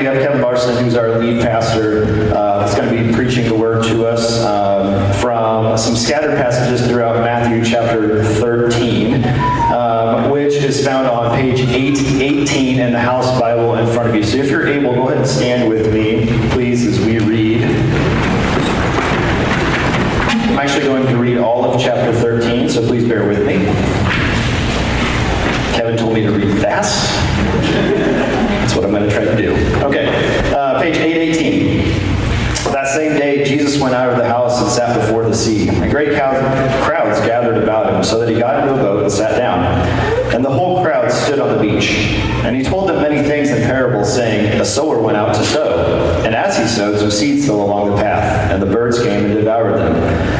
We have Kevin Larson, who's our lead pastor, uh, that's going to be preaching the word to us um, from some scattered passages throughout Matthew chapter 13, um, which is found on page 818 in the House Bible in front of you. So if you're able, go ahead and stand with me, please, as we read. I'm actually going to read all of chapter 13, so please bear with me. Kevin told me to read fast. That's what I'm going to try to do. Okay, uh, page 818. That same day, Jesus went out of the house and sat before the sea. And great crowds gathered about him, so that he got into a boat and sat down. And the whole crowd stood on the beach. And he told them many things in parables, saying, A sower went out to sow. And as he sowed, some seeds fell along the path, and the birds came and devoured them.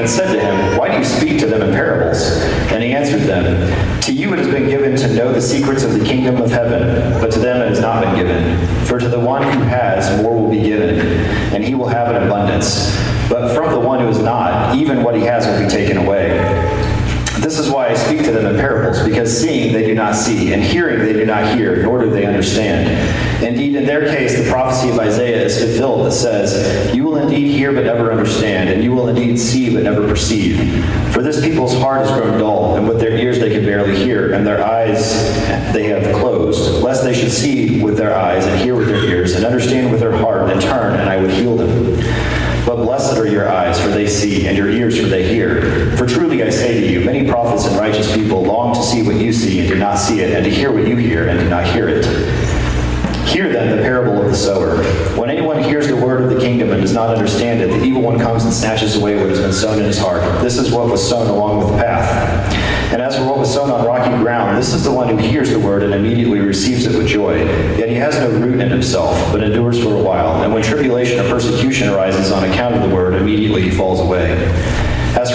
and said to him, Why do you speak to them in parables? And he answered them, To you it has been given to know the secrets of the kingdom of heaven, but to them it has not been given. For to the one who has, more will be given, and he will have an abundance. But from the one who is not, even what he has will be taken away. This is why I speak to them in parables, because seeing they do not see, and hearing they do not hear, nor do they understand. Indeed, in their case, the prophecy of Isaiah is fulfilled that says, You will indeed hear but never understand, and you will indeed see but never perceive. For this people's heart has grown dull, and with their ears they can barely hear, and their eyes they have closed, lest they should see with their eyes, and hear with their ears, and understand with their heart, and turn, and I would heal them. But blessed are your eyes, for they see, and your ears, for they hear. For truly I say to you, many prophets and righteous people long to see what you see and do not see it, and to hear what you hear and do not hear it. Hear then the parable of the sower. When anyone hears the word of the kingdom and does not understand it, the evil one comes and snatches away what has been sown in his heart. This is what was sown along with the path. And as for what was sown on rocky ground, this is the one who hears the word and immediately receives it with joy. Yet he has no root in himself, but endures for a while. And when tribulation or persecution arises on account of the word, immediately he falls away.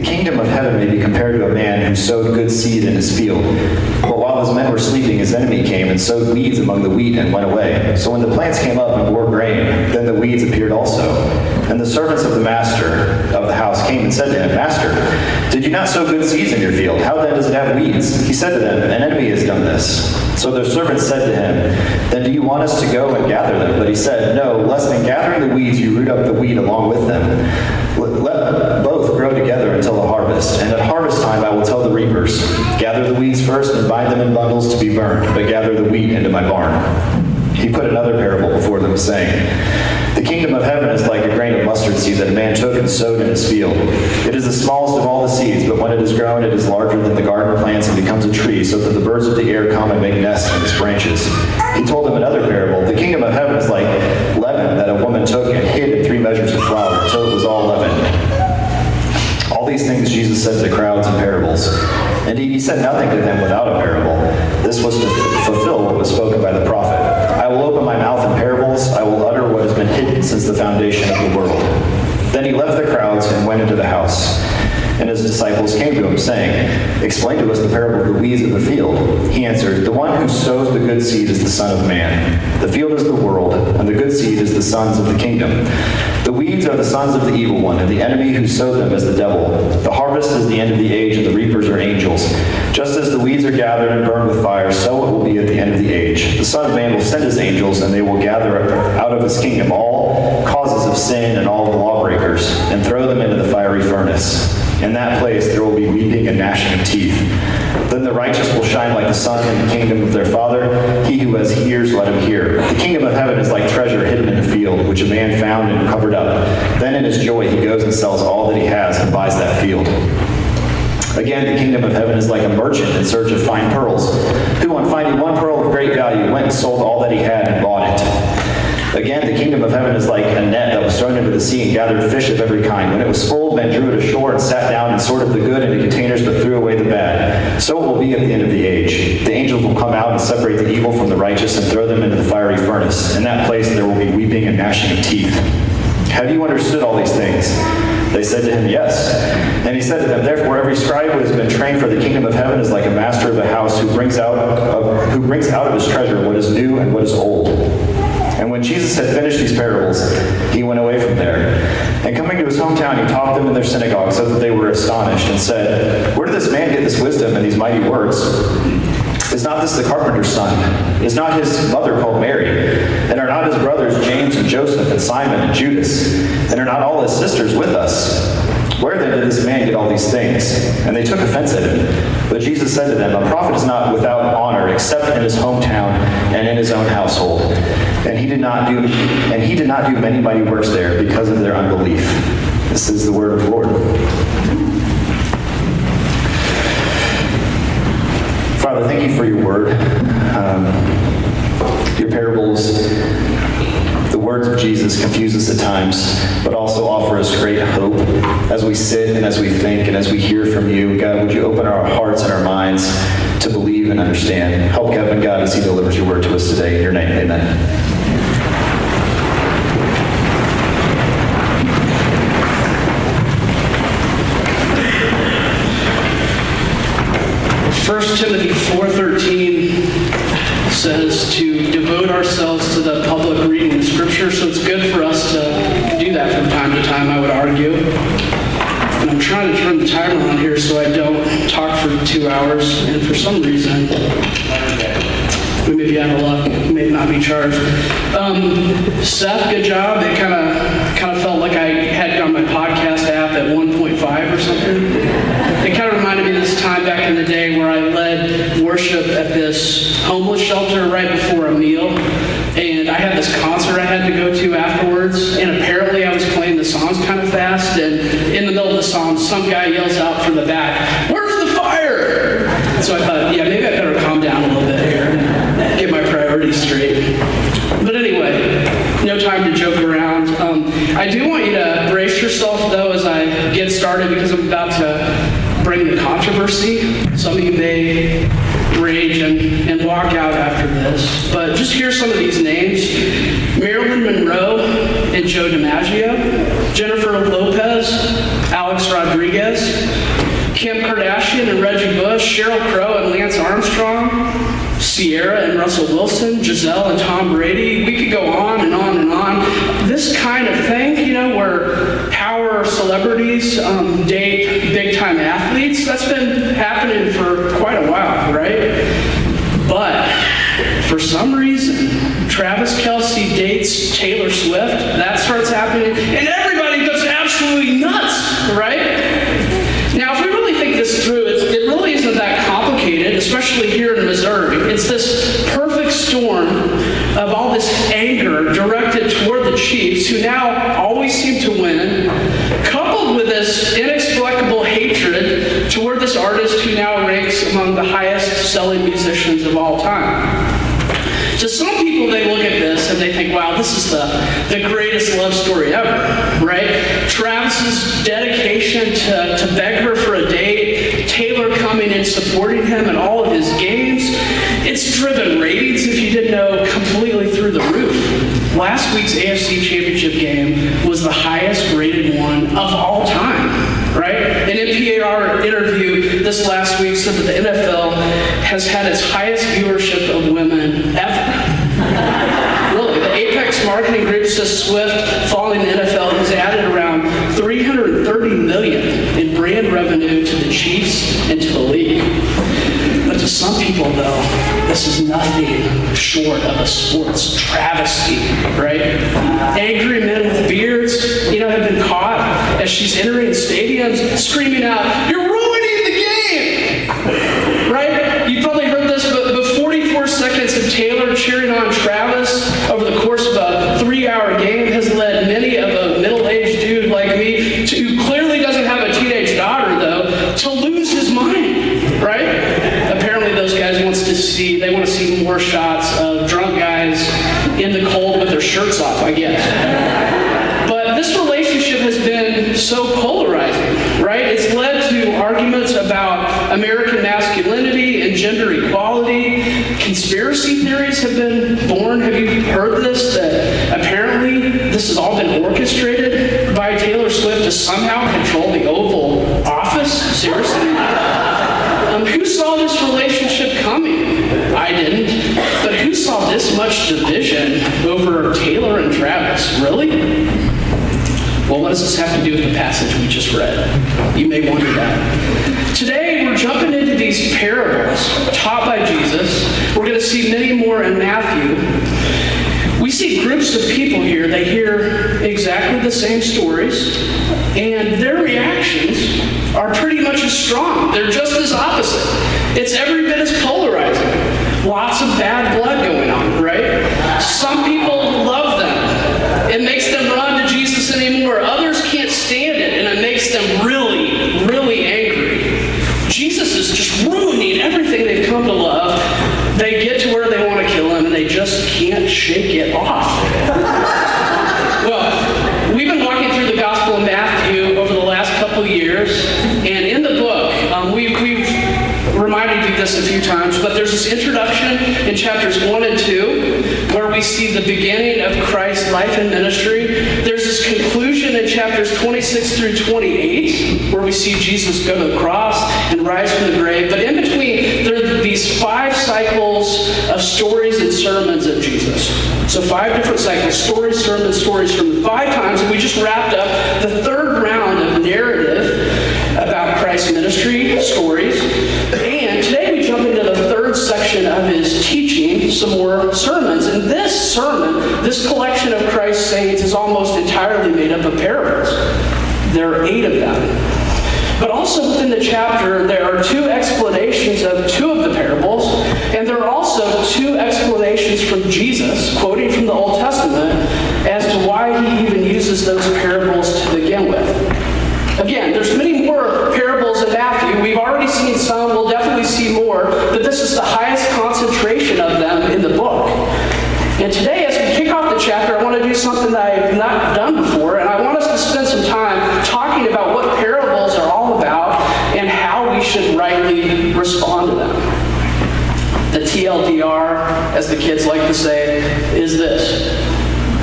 the kingdom of heaven may be compared to a man who sowed good seed in his field. But while his men were sleeping, his enemy came and sowed weeds among the wheat and went away. So when the plants came up and bore grain, then the weeds appeared also. And the servants of the master of the house came and said to him, Master, did you not sow good seeds in your field? How then does it have weeds? He said to them, An enemy has done this. So their servants said to him, Then do you want us to go and gather them? But he said, No, lest in gathering the weeds you root up the wheat along with them. Let both grow together until the harvest. And at harvest time I will tell the reapers, Gather the weeds first and bind them in bundles to be burned, but gather the wheat into my barn. He put another parable before them, saying, The kingdom of heaven is like a grain of mustard seed that a man took and sowed in his field. It is the smallest of all the seeds, but when it is grown, it is larger than the garden plants and becomes a tree, so that the birds of the air come and make nests in its branches. He told them another parable. The kingdom of heaven is like leaven that a woman took and hid in three measures of flour until it was all leavened. These things Jesus said to the crowds in parables. Indeed, he said nothing to them without a parable. This was to fulfill what was spoken by the prophet. I will open my mouth in parables. I will utter what has been hidden since the foundation of the world. Then he left the crowds and went into the house. And his disciples came to him, saying, Explain to us the parable of the weeds of the field. He answered, The one who sows the good seed is the Son of Man. The field is the world, and the good seed is the sons of the kingdom. The weeds are the sons of the evil one, and the enemy who sowed them is the devil. The harvest is the end of the age, and the reapers are angels. Just as the weeds are gathered and burned with fire, so it will be at the end of the age. The Son of Man will send his angels, and they will gather out of his kingdom all causes of sin and all the lawbreakers, and throw them into the fiery furnace. In that place there will be weeping and gnashing of teeth. Then the righteous will shine like the sun in the kingdom of their Father. He who has ears, let him hear. The kingdom of heaven is like treasure hidden in a field, which a man found and covered up. Then in his joy he goes and sells all that he has and buys that field. Again, the kingdom of heaven is like a merchant in search of fine pearls, who, on finding one pearl of great value, went and sold all that he had and bought it. Again, the kingdom of heaven is like a net that was thrown into the sea and gathered fish of every kind. When it was full, men drew it ashore and sat down and sorted the good into containers, but threw away the bad. So it will be at the end of the age. The angels will come out and separate the evil from the righteous and throw them into the fiery furnace. In that place there will be weeping and gnashing of teeth. Have you understood all these things? They said to him, Yes. And he said to them, Therefore, every scribe who has been trained for the kingdom of heaven is like a master of a house who brings out of, who brings out of his treasure what is new and what is old. And when Jesus had finished these parables, he went away from there. And coming to his hometown, he taught them in their synagogue, so that they were astonished, and said, Where did this man get this wisdom and these mighty words? Is not this the carpenter's son? Is not his mother called Mary? And are not his brothers James and Joseph and Simon and Judas? And are not all his sisters with us? Where then did this man get all these things? And they took offense at him. But Jesus said to them, A prophet is not without honor except in his hometown and in his own household. And he did not do and he did not do many mighty works there because of their unbelief. This is the word of the Lord. Father, thank you for your word. Um, your parables, words of Jesus confuse us at times, but also offer us great hope as we sit and as we think and as we hear from you. God, would you open our hearts and our minds to believe and understand? Help Kevin, God, as he delivers your word to us today. In your name, amen. First Timothy 4.13 says to devote ourselves to the public reading of Scripture, so it's good for us to do that from time I would argue. And I'm trying to turn the timer on here so I don't talk for two hours, and for some reason, we may be out of luck, may not be charged. Um, Seth, good job. It kind of kind of felt like I had on my podcast app at 1.5 or something. It kind of reminded me of this time back in the day where I led worship at this homeless shelter right before a meal. And I had this concert I had to go to afterwards. And apparently I was playing the songs kind of fast. And in the middle of the song, some guy yells out from the back, Where's the fire? So I thought, yeah, maybe I better calm down a little bit here and get my priorities straight. But anyway, no time to joke around. Um, I do want you to brace yourself, though, as I get started because I'm about to bring the controversy. Some of you may rage and, and walk out after this. But just hear some of these names. Marilyn Monroe and Joe DiMaggio, Jennifer Lopez, Alex Rodriguez, Kim Kardashian and Reggie Bush, Sheryl Crow and Lance Armstrong, Ciara and Russell Wilson, Gisele and Tom Brady. We could go on and on and on. This kind of thing, you know, where celebrities um, date big time athletes, that's been happening for quite a while, right? But for some reason, Travis Kelce dates Taylor Swift. That starts happening, and everybody goes absolutely nuts, right? Now, if we really think this through, it really isn't that complicated, especially here in Missouri. It's this perfect storm of all this anger directed toward the Chiefs, who now always seem to win, coupled with this inexplicable hatred toward this artist who now ranks among the highest selling musicians of all time. To some people, they look at this and they think, wow, this is the, the greatest love story ever, right? Travis's dedication to, to beg her for a date, Taylor coming and supporting him in all of his games. It's driven ratings, if you didn't know, completely through the roof. Last week's AFC Championship game was the highest rated one of all time right? An NPR interview this last week said that the NFL has had its highest viewership of women ever. Marketing groups says Swift, following the NFL, has added around 330 million in brand revenue to the Chiefs and to the league. But to some people, though, this is nothing short of a sports travesty, right? Angry men with beards, you know, have been caught as she's entering stadiums screaming out, You're ruining the game! Right? You've probably heard this, but, but 44 seconds of Taylor cheering on Travis over the course of a three hour game has led many of a middle aged dude like me, to, who clearly doesn't have a teenage daughter, though, to lose his mind, right? Apparently, those guys wants to see, they want to see shots of drunk guys in the cold with their shirts off, I guess. But this relationship has been so polarizing, right? It's led to arguments about American masculinity and gender equality. Conspiracy theories have been born. Have you heard this? That apparently this has all been orchestrated by Taylor Swift to somehow control the Oval Office? Seriously? Um, who saw this relationship coming? I didn't. But who saw this much division over Taylor and Travis? Really? Well, what does this have to do with the passage we just read? You may wonder that. Today, we're jumping into these parables taught by Jesus. We're going to see many more in Matthew. We see groups of people here, they hear exactly the same stories, and their reactions are pretty much as strong. They're just as opposite. It's every bit as this introduction in chapters 1 and 2 where we see the beginning of Christ's life and ministry. There's this conclusion in chapters 26 through 28 where we see Jesus go to the cross and rise from the grave. But in between, there are these five cycles of stories and sermons of Jesus. So five different cycles, stories, sermons, stories from five times, and we just wrapped up the third round of narrative about Christ's ministry stories. Some more sermons. And this sermon, this collection of Christ's sayings, is almost entirely made up of parables. There are eight of them. But also within the chapter, there are two explanations of two of the parables, and there are also two explanations from Jesus, quoting from the Old Testament, as to why he even uses those parables to begin with. Again, there's many more parables in Matthew. We've already seen some, we'll definitely see more, but this is the highest concentration not done before, and I want us to spend some time talking about what parables are all about and how we should rightly respond to them. The TLDR, as the kids like to say, is this.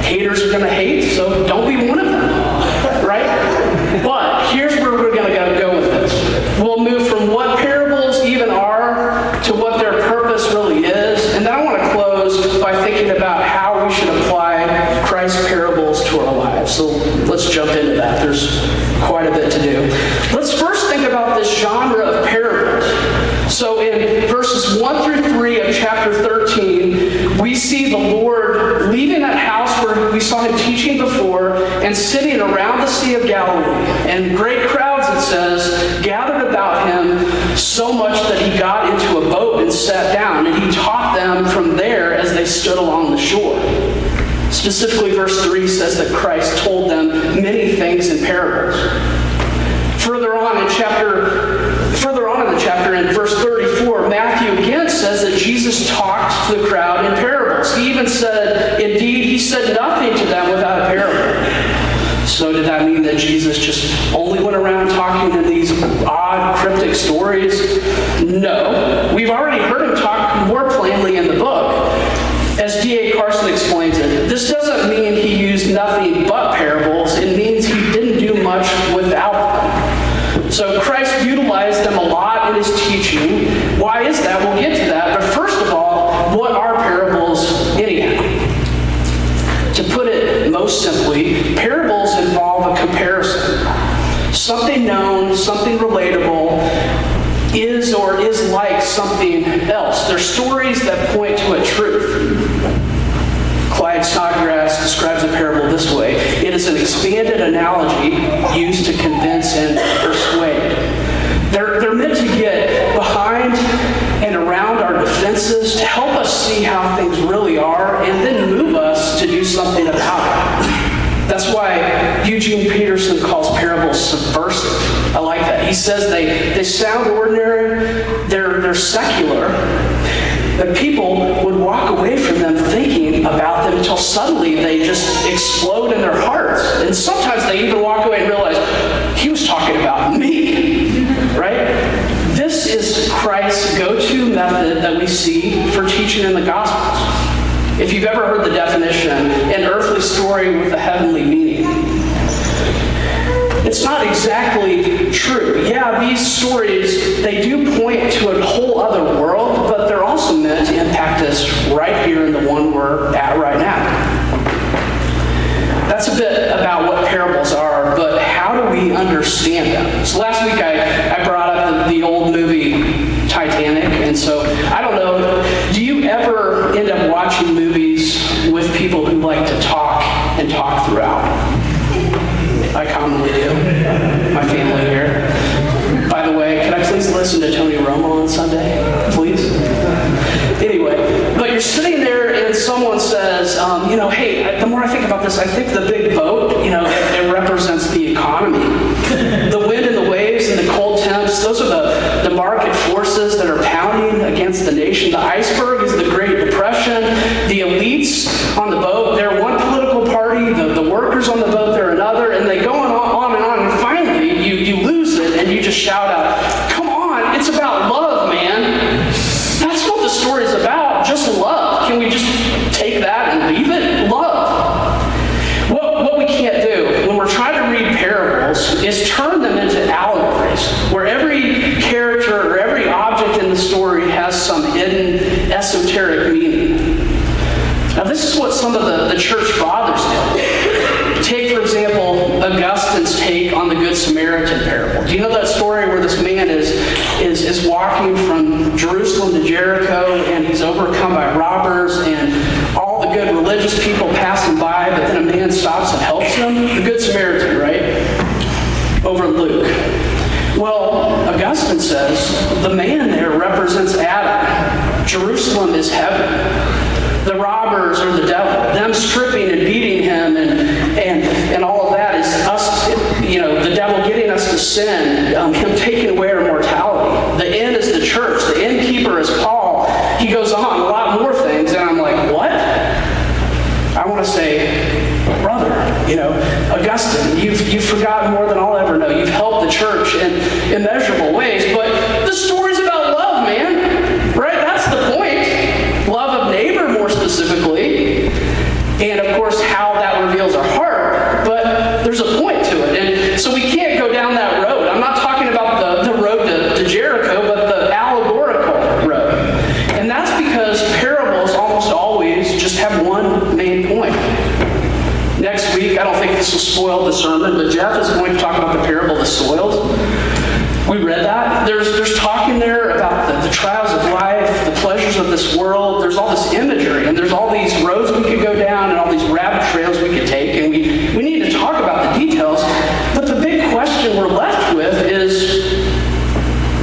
Haters are going to hate, so don't be one of them, right? But here's where we're going to go with this. We'll move from what parables even are to what their purpose really is. And then I want to close by thinking about how we should apply Christ's parables to our lives. So let's jump into that. There's quite a bit to do. Let's first think about this genre of parables. So in verses 1 through 3 of chapter 13, we see the Lord leaving that house where we saw him teaching before and sitting around the Sea of Galilee. And great crowds, it says, gathered about him so much that he got into a boat and sat down. And he taught them from there as they stood along the shore. Specifically, verse 3 says that Christ told them many things in parables. Further on in chapter further on in the chapter in verse 34, Matthew again says that Jesus talked to the crowd in parables. He even said, indeed, he said nothing to them without a parable. So did that mean that Jesus just only went around talking in these odd, cryptic stories? No. We've already heard him talk more plainly in the book. As D.A. Carson explains it, this doesn't mean he used nothing but parables. It means he didn't do much without them. So Christ utilized them a lot in his teaching. Why is that? We'll get to that. But first of all, what are parables anyhow? To put it most simply, parables involve a comparison. Something known, something relatable, is or is like something else. They're stories that point to a truth. Klyne Snodgrass describes a parable this way it is an expanded analogy used to convince and persuade. They're, they're meant to get behind and around our defenses to help us see how things really are and then move us to do something about it. That's why Eugene Peterson calls parables subversive. I like that. He says they, they sound ordinary, they're, they're secular, But people would walk away from them thinking about them until suddenly they just explode in their hearts. And sometimes they even walk away and realize, he was talking about me, right? This is Christ's go-to method that we see for teaching in the Gospels. If you've ever heard the definition, an earthly story with a heavenly meaning. It's not exactly true. Yeah, these stories, they do point to a whole other world, but they're also meant to impact us right here in the one we're at right now. That's a bit about what parables are, but how do we understand them? So last week I, I brought up the, the old movie Titanic, and so I don't know, do you ever end up watching movies with people who like to talk and talk throughout? I commonly do. My family here. By the way, can I please listen to Tony Romo on Sunday? Please? Anyway, but you're sitting there and someone says, um, you know, hey, the more I think about this, I think the big boat, you know, it, it represents the economy. The wind and the waves and the cold temps, those are the, the market forces that are pounding against the nation. The iceberg walking from Jerusalem to Jericho and he's overcome by robbers and all the good religious people passing by, but then a man stops and helps him? The Good Samaritan, right? Over Luke. Well, Augustine says the man there represents Adam. Jerusalem is heaven the robbers or the devil, them stripping and beating him and, and, and all of that is us, you know, the devil getting us to sin, um, him taking away our mortality. The end is the church. The innkeeper is Paul. He goes on, a lot more things, and I'm like, what? I want to say, brother, you know, Augustine, you've, you've forgotten more than I'll ever know. You've helped the church in immeasurable ways, but the story's about love, man. Right? That's the point. Love of neighbor, more specifically. And of course, how that reveals our heart. But there's a point to it. And so we can't go down that road. I'm not talking about the, the road to, to Jericho, but the allegorical road. And that's because parables almost always just have one main point. Next week, I don't think this will spoil the sermon, but Jeff is going to talk about the parable of the soils. We read that. There's, there's talking there about the, the trials of life, the pleasures of this world. There's all this imagery, and there's all these roads we could go down and all these rabbit trails we could take, and we, we need to talk about the details. But the big question we're left with is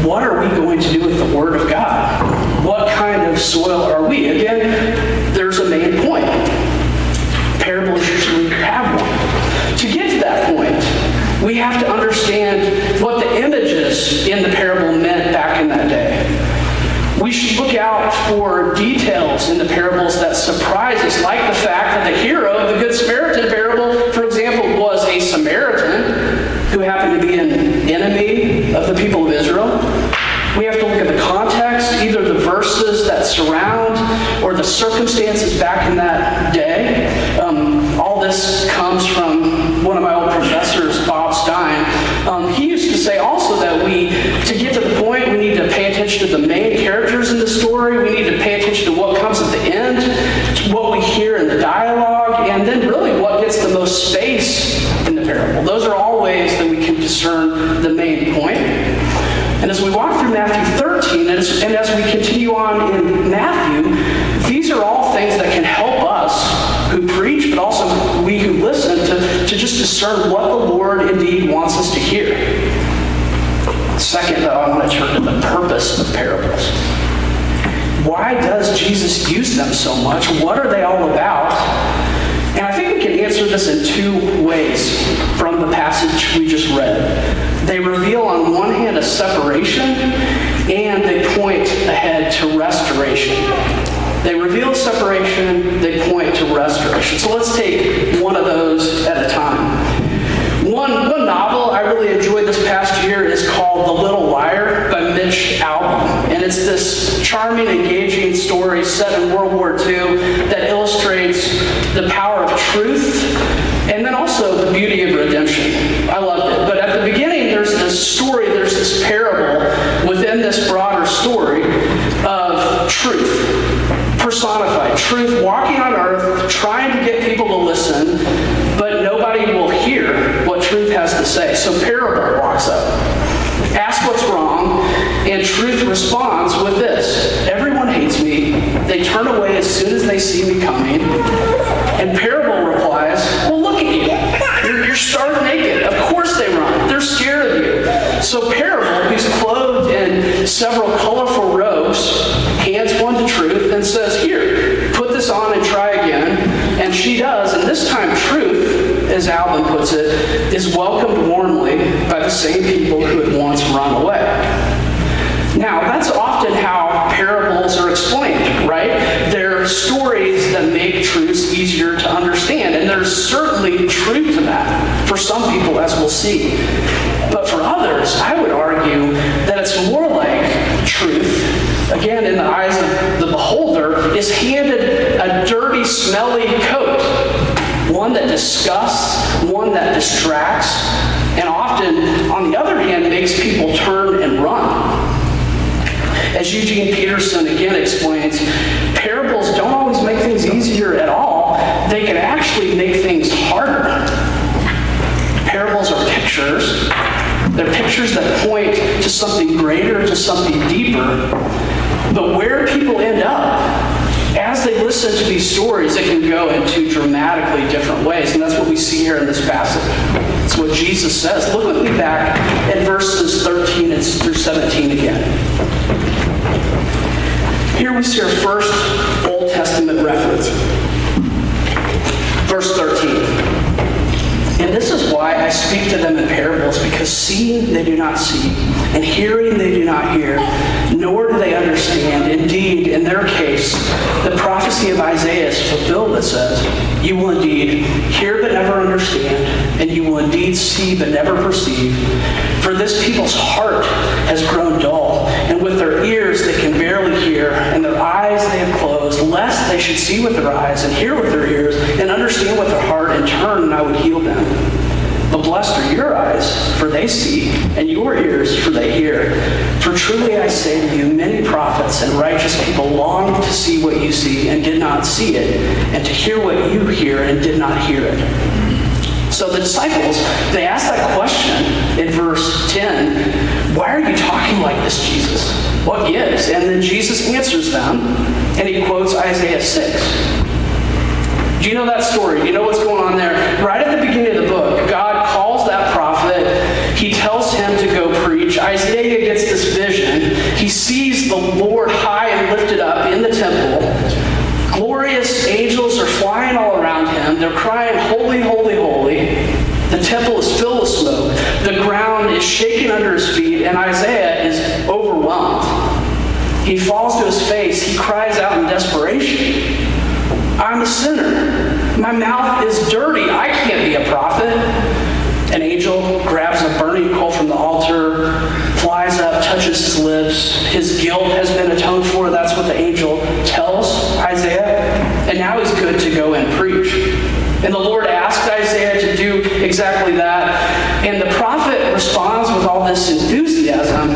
what are we going to do with the Word of God? What kind of soil are we? Again, there's a main point. Parables usually have one. To get to that point, we have to understand what the images in the parable meant back in that day. We should look out for details in the parables that surprise us, like the fact that the hero of the Good Samaritan parable, for example, was a Samaritan who happened to be an enemy of the people of Israel. We have to look at the context, either the verses that surround or the circumstances back in that day. Um, all this comes from discern what the Lord indeed wants us to hear. Second, though, I want to turn to the purpose of parables. Why does Jesus use them so much? What are they all about? And I think we can answer answer this in two ways from the passage we just read. They reveal, on one hand, a separation, and they point ahead to restoration. They reveal separation, they point to restoration. So let's take one of those at a time. One, one novel I really enjoyed this past year is called The Little Liar by Mitch Albom. And it's this charming, engaging story set in World War II that illustrates the power of truth and then also the beauty of redemption. I loved it. But at the beginning, there's this story, there's this parable within this broader story of truth personified. Truth walking on earth, trying to get people to listen, but nobody will hear what truth has to say. So parable walks up, asks what's wrong, and truth responds with this Everyone hates me. They turn away as soon as they see me coming. And parable replies, Well, look at you. You're, you're stark naked. Of course they run. They're scared of you. So parable, who's clothed in several colorful robes, hands one to truth and says, Here, put this on and try again. And she does. And this time, truth, as Albom puts it, is welcomed warmly by the same people who had once run away. Some people, as we'll see. But for others, I would argue that it's more like truth again, in the eyes of the beholder, is handed a dirty, smelly coat. One that disgusts, one that distracts, and often, on the other hand, makes people turn and run. As Eugene Peterson again explains, parables don't always make things easier at all. They can actually make things harder. Parables are pictures. They're pictures that point to something greater, to something deeper. But where people end up, as they listen to these stories, it can go in two dramatically different ways. And that's what we see here in this passage. It's what Jesus says. Look with me back at verses 13 through 17 again. Here we see our first Old Testament reference. Verse 13. And this is why I speak to them in parables, because seeing they do not see, and hearing they do not hear, nor do they understand. Indeed, in their case, the prophecy of Isaiah is fulfilled that says, You will indeed hear but never understand, and will indeed see but never perceive. For this people's heart has grown dull, and with their ears they can barely hear, and their eyes they have closed, lest they should see with their eyes, and hear with their ears, and understand with their heart, and turn, and I would heal them. But blessed are your eyes, for they see, and your ears, for they hear. For truly I say to you, many prophets and righteous people longed to see what you see and did not see it, and to hear what you hear and did not hear it. So the disciples, they ask that question in verse 10 Why are you talking like this, Jesus? What gives? And then Jesus answers them, and he quotes Isaiah 6. Do you know that story? Do you know what's going on there? Right at the beginning of the book, God calls that prophet. He tells him to go preach. Isaiah gets this vision. He sees the Lord high and lifted up in the temple. Glorious angels are flying all around him. They're crying, Holy, holy, holy. The temple is filled with smoke. The ground is shaking under his feet, and Isaiah is overwhelmed. He falls to his face. He cries out in desperation. I'm a sinner. My mouth is dirty. I can't be a prophet. An angel grabs a burning coal from the altar, flies up, touches his lips. His guilt has been atoned for. That's what the angel tells Isaiah. And now he's good to go and preach. And the Lord asked Isaiah to do exactly that. And the prophet responds with all this enthusiasm.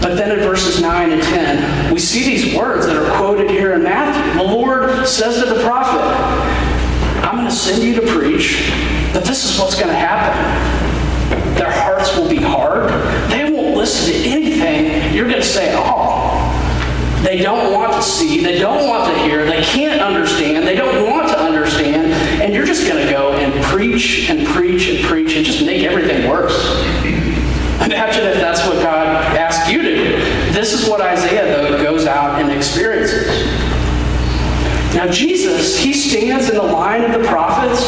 But then in verses 9 and 10, we see these words that are quoted here in Matthew. The Lord says to the prophet, I'm going to send you to preach, but this is what's going to happen. Their hearts will be hard. They won't listen to anything you're going to say at all. They don't want to see. They don't want to hear. They can't understand. They don't want to understand. And you're just going to go and preach and preach and preach and just make everything worse. Imagine if that's what God asked you to do. This is what Isaiah, though, goes out and experiences. Now, Jesus, he stands in the line of the prophets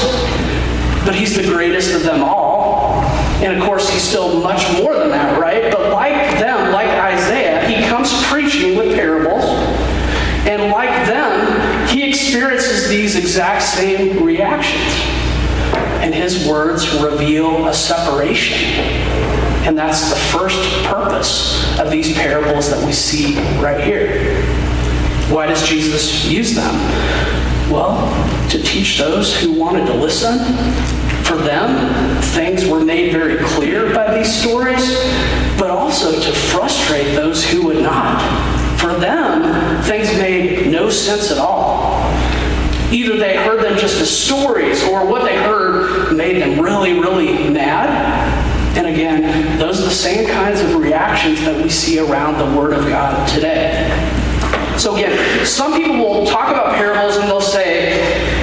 but he's the greatest of them all. And of course, he's still much more than that, right? But like them, like Isaiah, he comes preaching with parables. And like them, he experiences these exact same reactions. And his words reveal a separation. And that's the first purpose of these parables that we see right here. Why does Jesus use them? Well, to teach those who wanted to listen. For them, things were made very clear by these stories, but also to frustrate those who would not. For them, things made no sense at all. Either they heard them just as stories, or what they heard made them really, really mad. And again, those are the same kinds of reactions that we see around the Word of God today. So again, some people will talk about parables and they'll say,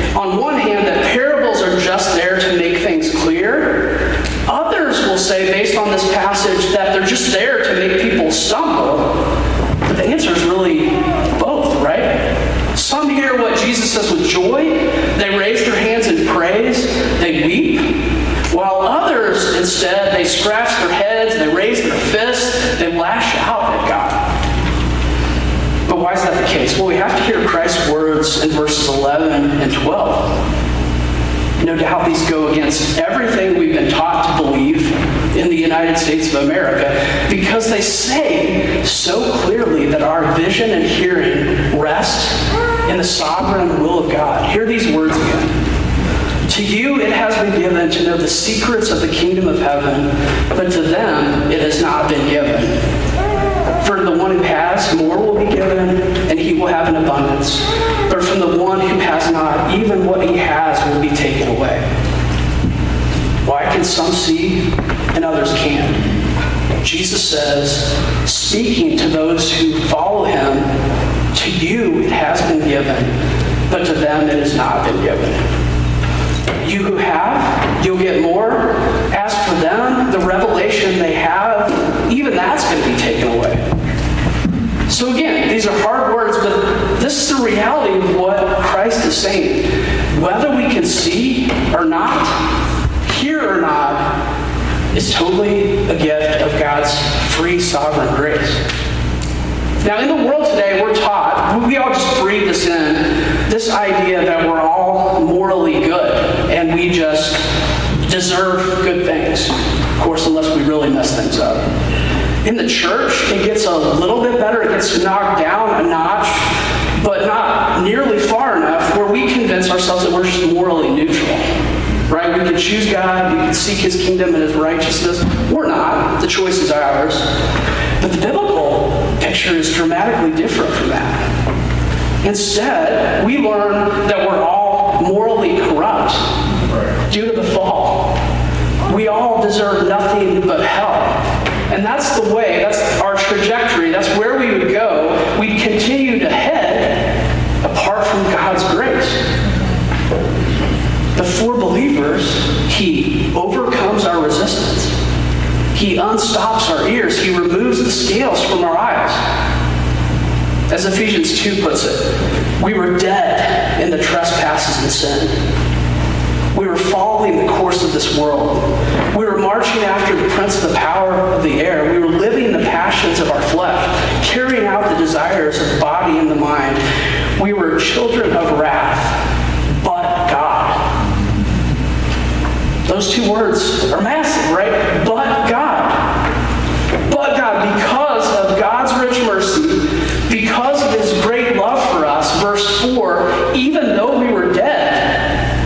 11 and 12. No doubt these go against everything we've been taught to believe in the United States of America because they say so clearly that our vision and hearing rest in the sovereign will of God. Hear these words again. To you it has been given to know the secrets of the kingdom of heaven, but to them it has not been given. For the one who has, more will be given, will have an abundance. But from the one who has not, even what he has will be taken away. Why can some see and others can't? Jesus says, speaking to those who follow him, to you it has been given, but to them it has not been given. You who have, you'll get more. As for them, the revelation they have, even that's going to be taken away. So again, these are hard words, but this is the reality of what Christ is saying. Whether we can see or not, hear or not, is totally a gift of God's free sovereign grace. Now, in the world today, we're taught, we all just breathe this in, this idea that we're all morally good and we just deserve good things. Of course, unless we really mess things up. In the church, it gets a little bit better. It gets knocked down a notch, but not nearly far enough where we convince ourselves that we're just morally neutral. Right? We can choose God, we can seek His kingdom and His righteousness. We're not. The choice is ours. But the biblical picture is dramatically different from that. Instead, we learn that we're all morally corrupt due to the fall. We all deserve nothing but hell. And that's the way, that's our trajectory, that's where we would go. We'd continue to head from God's grace. The for believers, He overcomes our resistance. He unstops our ears. He removes the scales from our eyes. As Ephesians 2 puts it, we were dead in the trespasses and sin. We were following the course of this world. We were marching after the prince of the power of the air. We were living the passions of our flesh, carrying out the desires of the body and the mind. We were children of wrath, but God. Those two words are massive, right? But God. But God, because of God's rich mercy, because of his great love for us, verse 4, even though we were dead,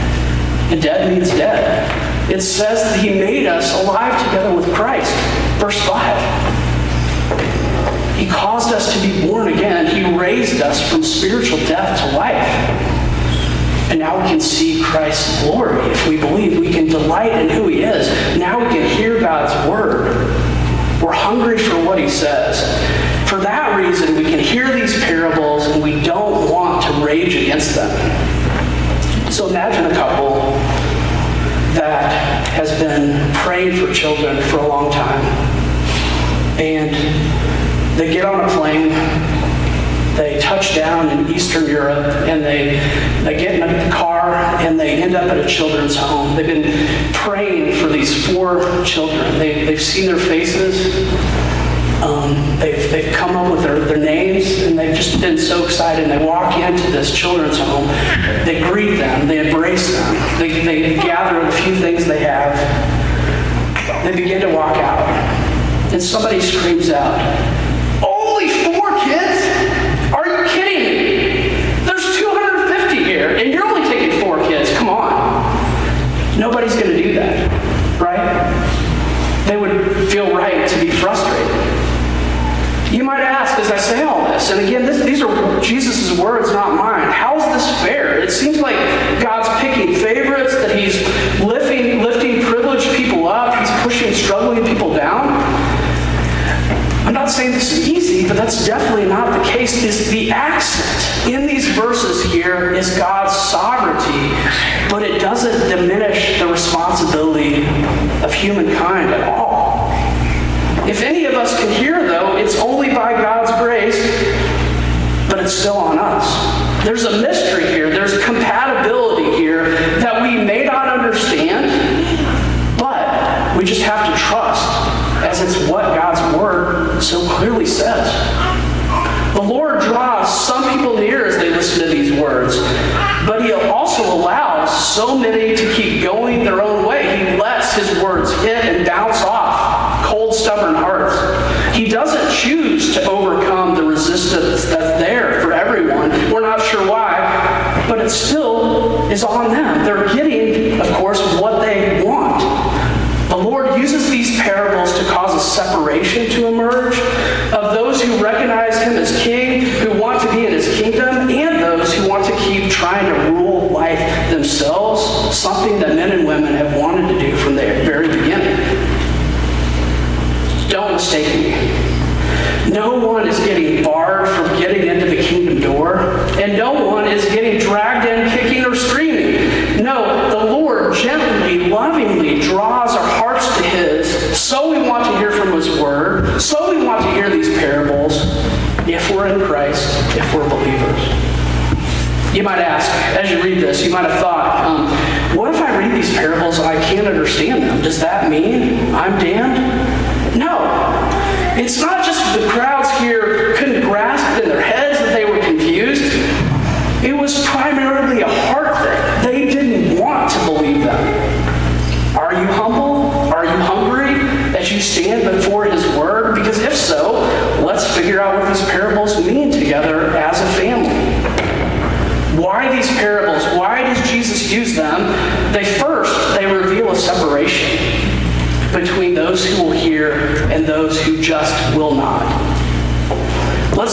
and dead means dead, it says that he made us alive Raised us from spiritual death to life. And now we can see Christ's glory. If we believe, we can delight in who he is. Now we can hear God's word. We're hungry for what he says. For that reason, we can hear these parables and we don't want to rage against them. So imagine a couple that has been praying for children for a long time. And they get on a plane they touch down in Eastern Europe and they, they get in a car and they end up at a children's home. They've been praying for these four children. They, they've seen their faces. Um, they've, they've come up with their, their names and they've just been so excited. And they walk into this children's home. They greet them. They embrace them. They, they gather the few things they have. They begin to walk out. And somebody screams out, say all this, and again, this, these are Jesus' words, not mine. How is this fair? It seems like God's picking favorites, that He's lifting, lifting privileged people up, He's pushing struggling people down. I'm not saying this is easy, but that's definitely not the case. Is the accent in these verses here is God's sovereignty, but it doesn't diminish the responsibility of humankind at all. If any of us can hear, though, it's only by God's grace, but it's still on us. There's a mystery here, there's compatibility here that we may not understand, but we just have to trust, as it's what God's Word so clearly says. The Lord draws some people near as they listen to these words, but He also allows so many to keep going their own is on them. They're getting, of course, what they want. The Lord uses these parables to cause a separation You might ask, as you read this, you might have thought, um, what if I read these parables and I can't understand them? Does that mean I'm damned? No. It's not just the crowds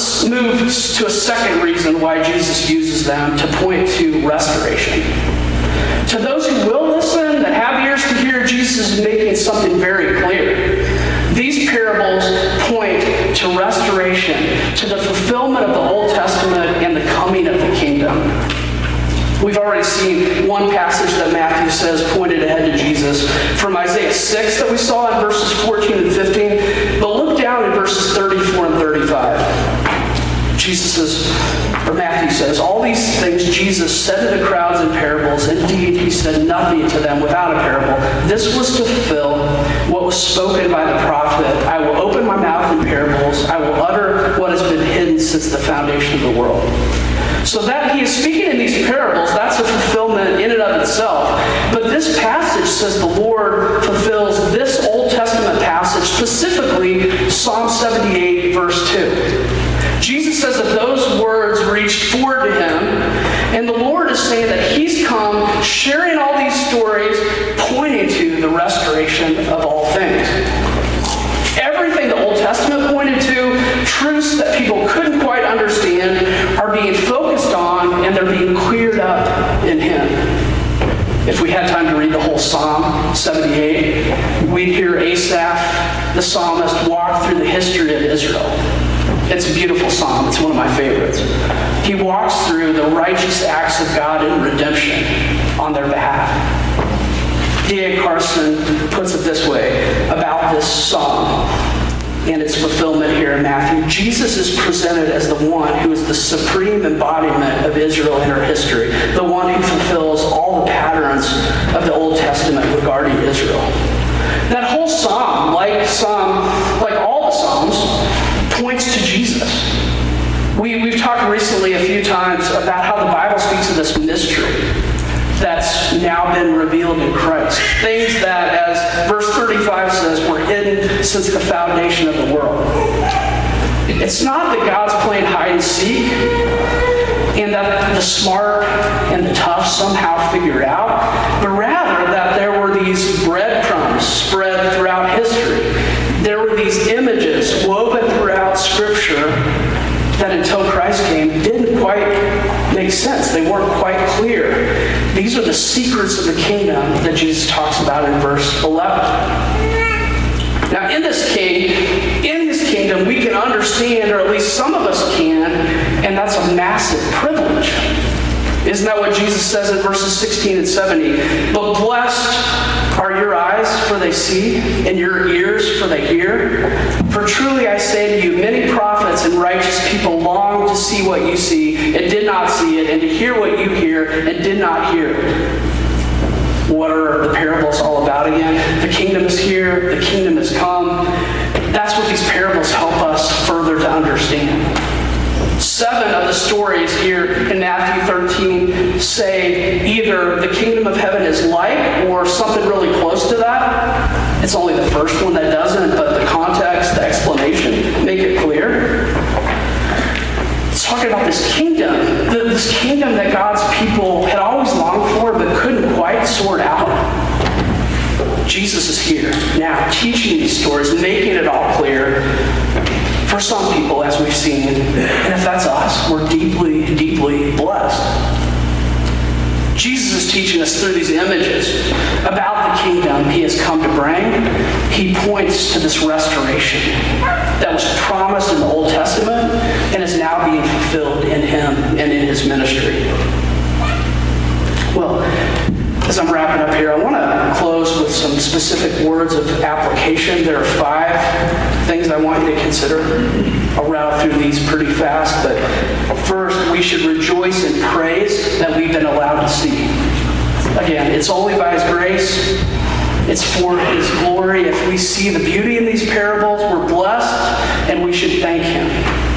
Let's move to a second reason why Jesus uses them to point to restoration. To those who will listen, that have ears to hear, Jesus is making something very clear. These parables point to restoration, to the fulfillment of the Old Testament and the coming of the kingdom. We've already seen one passage that Matthew says pointed ahead to Jesus from Isaiah 6 that we saw in verses 14 and 15. But look down in verses 34 and 35. Jesus says, or Matthew says, all these things Jesus said to the crowds in parables. Indeed, he said nothing to them without a parable. This was to fulfill what was spoken by the prophet. I will open my mouth in parables. I will utter what has been hidden since the foundation of the world. So that he is speaking in these parables, that's a fulfillment in and of itself. But this passage says the Lord fulfills this Old Testament passage, specifically Psalm 78, verse 2. Says that those words reached forward to him, and the Lord is saying that he's come sharing all these stories, pointing to the restoration of all things. Everything the Old Testament pointed to, truths that people couldn't quite understand, are being focused on and they're being cleared up in Him. If we had time to read the whole Psalm 78, we'd hear Asaph, the psalmist, walk through the history of Israel. It's a beautiful psalm. It's one of my favorites. He walks through the righteous acts of God in redemption on their behalf. D.A. Carson puts it this way about this psalm. and its fulfillment here in Matthew. Jesus is presented as the one who is the supreme embodiment of Israel in her history, the one who fulfills all the patterns of the Old Testament regarding Israel. That whole psalm, like Psalm, like all the Psalms, points to Jesus. We, we've talked recently a few times about how the Bible speaks of this mystery that's now been revealed in Christ. Things that, as verse 35 says, were hidden since the foundation of the world. It's not that God's playing hide and seek and that the smart and the tough somehow figured out, but rather that there were these breadcrumbs spread throughout history. There were these images woven throughout Scripture that until Christ came didn't quite make sense. They weren't quite clear. These are the secrets of the kingdom that Jesus talks about in verse 11. Now, in this king, in his kingdom, we can understand, or at least some of us can, and that's a massive privilege. Isn't that what Jesus says in verses 16 and 17? But blessed are your eyes, for they see, and your ears, for they hear. For truly I say to you, many prophets and righteous people long to see what you see, and did not see it, and to hear what you hear, and did not hear. What are the parables all about again? The kingdom is here, the kingdom has come. That's what these parables help us further to understand. Seven of the stories here in Matthew 13 say either the kingdom of heaven is like or something really close to that. It's only the first one that doesn't, but the context, the explanation make it clear. It's talking about this kingdom, this kingdom that God's people had always longed for but couldn't quite sort out. Jesus is here now, teaching these stories, making it all clear for some people, as we've seen. And if that's us, we're deeply, deeply blessed. Jesus is teaching us through these images about the kingdom he has come to bring. He points to this restoration that was promised in the Old Testament and is now being fulfilled in him and in his ministry. Well, as I'm wrapping up here, I want to close with some specific words of application. There are five things I want you to consider. I'll route through these pretty fast, but first, we should rejoice in praise that we've been allowed to see. Again, it's only by His grace. It's for His glory. If we see the beauty in these parables, we're blessed, and we should thank Him.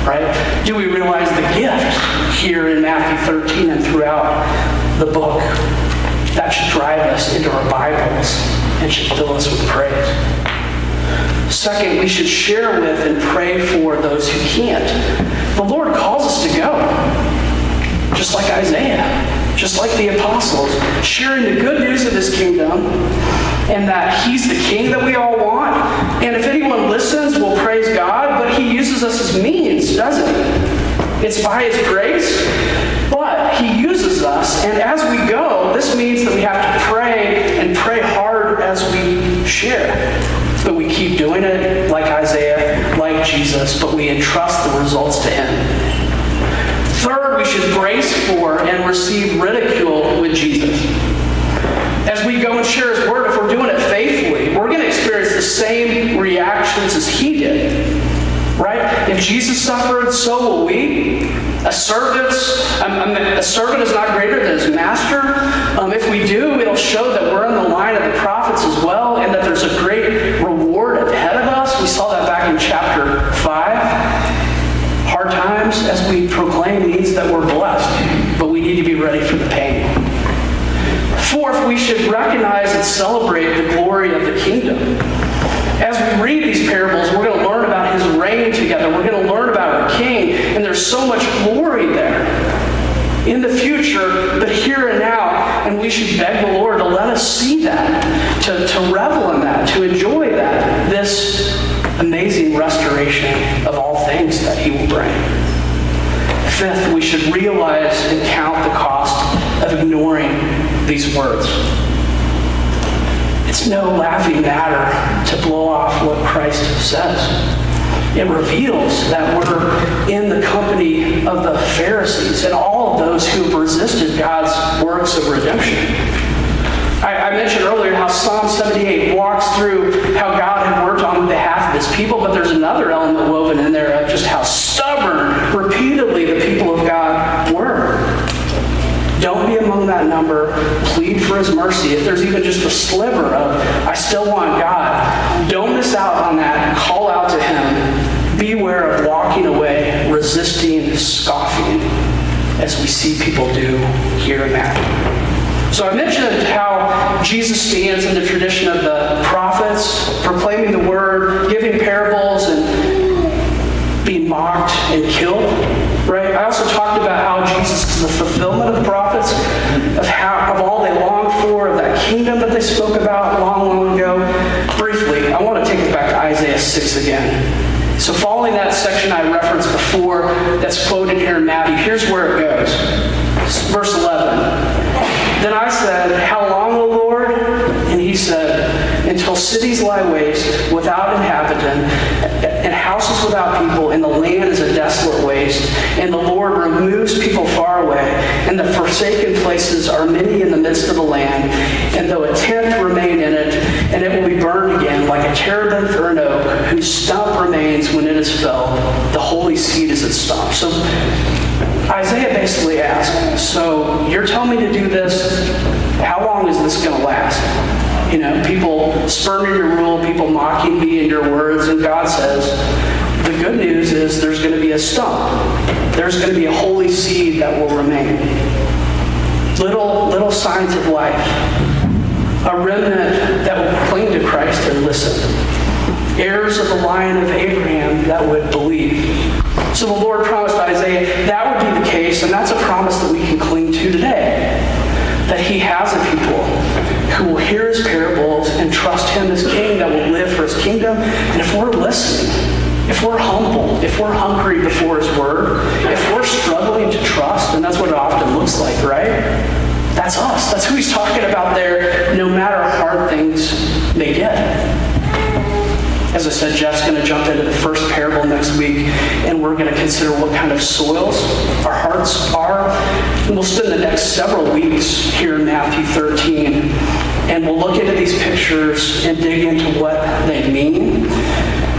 Right? Do we realize the gift here in Matthew 13 and throughout the book? That should drive us into our Bibles and should fill us with praise. Second, we should share with and pray for those who can't. The Lord calls us to go, just like Isaiah, just like the apostles, sharing the good news of his kingdom and that he's the king that we all want. And if anyone listens, we'll praise God, but he uses us as means, doesn't he? It's by his grace, he uses us. And as we go, this means that we have to pray and pray hard as we share. But we keep doing it like Isaiah, like Jesus, but we entrust the results to him. Third, we should brace for and receive ridicule with Jesus. As we go and share his word, if we're doing it faithfully, we're going to experience the same reactions as he did. Right? If Jesus suffered, so will we. A servant's a servant is not greater than his master. Um, if we do, it'll show that we're in the line of the prophets as well, and that there's a great reward ahead of us. We saw that back in chapter five. Hard times, as we proclaim, means that we're blessed, but we need to be ready for the pain. Fourth, we should recognize and celebrate the glory of the kingdom. As we read these parables, we're going to learn about his reign together. We're going to learn about our king, and there's so much glory there in the future, but here and now. And we should beg the Lord to let us see that, to, to revel in that, to enjoy that, this amazing restoration of all things that he will bring. Fifth, we should realize and count the cost of ignoring these words. It's no laughing matter to blow off what Christ says. It reveals that we're in the company of the Pharisees and all of those who've resisted God's works of redemption. I, I mentioned earlier how Psalm 78 walks through how God had worked on behalf of his people, but there's another element woven in there of just how stubborn repeatedly the people of God were. Don't be among that number for his mercy, if there's even just a sliver of, I still want God, don't miss out on that. Call out to him. Beware of walking away, resisting, scoffing, as we see people do here in Matthew. So I mentioned how Jesus stands in the tradition of the prophets, proclaiming the word, giving parables, and being mocked and killed. Right? I also talked about how Jesus is the fulfillment of prophets, of how of all they longed for, of they spoke about long, long ago. Briefly, I want to take us back to Isaiah 6 again. So following that section I referenced before that's quoted here in Matthew, here's where it goes. Verse 11. Then I said, How long, O Lord? And he said, Until cities lie waste without inhabitant, houses without people, and the land is a desolate waste, and the Lord removes people far away, and the forsaken places are many in the midst of the land, and though a tenth remain in it, and it will be burned again, like a terebinth or an oak, whose stump remains when it is felled, the holy seed is its stump. So Isaiah basically asks, so you're telling me to do this, how long is this going to last? You know, people spurning your rule, people mocking me and your words, and God says, the good news is there's going to be a stump. There's going to be a holy seed that will remain. Little, little signs of life. A remnant that will cling to Christ and listen. Heirs of the lion of Abraham that would believe. So the Lord promised Isaiah that would be the case, and that's a promise that we can cling to today. That he has a people who will hear his parables and trust him as king, that will live for his kingdom. And if we're listening, if we're humble, if we're hungry before his word, if we're struggling to trust, and that's what it often looks like, right? That's us. That's who he's talking about there, no matter how hard things may get. As I said, Jeff's going to jump into the first parable next week, and we're going to consider what kind of soils our hearts are. And we'll spend the next several weeks here in Matthew 13, and we'll look into these pictures and dig into what they mean.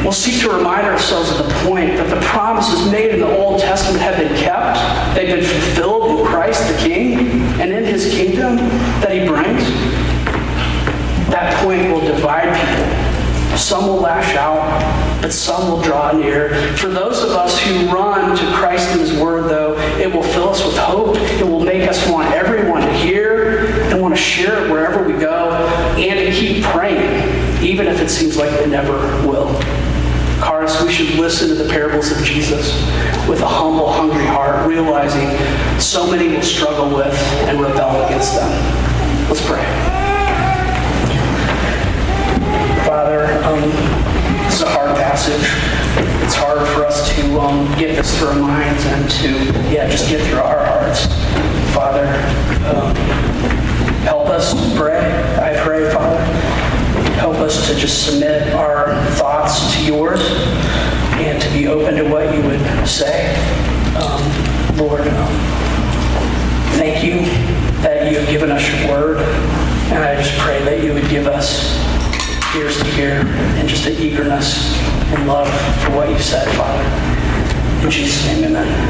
We'll seek to remind ourselves of the point that the promises made in the Old Testament have been kept. They've been fulfilled in Christ the King and in his kingdom that he brings. That point will divide people. Some will lash out, but some will draw near. For those of us who run to Christ and His Word, though, it will fill us with hope. It will make us want everyone to hear and want to share it wherever we go and to keep praying, even if it seems like they never will. Cars, we should listen to the parables of Jesus with a humble, hungry heart, realizing so many will struggle with and rebel against them. Let's pray. Father, um, it's a hard passage. It's hard for us to um, get this through our minds and to, yeah, just get through our hearts. Father, um, help us pray. I pray, Father. Help us to just submit our thoughts to yours and to be open to what you would say. Um, Lord, um, thank you that you have given us your word. And I just pray that you would give us ears to hear and just an eagerness and love for what you said, Father. In Jesus' name, amen.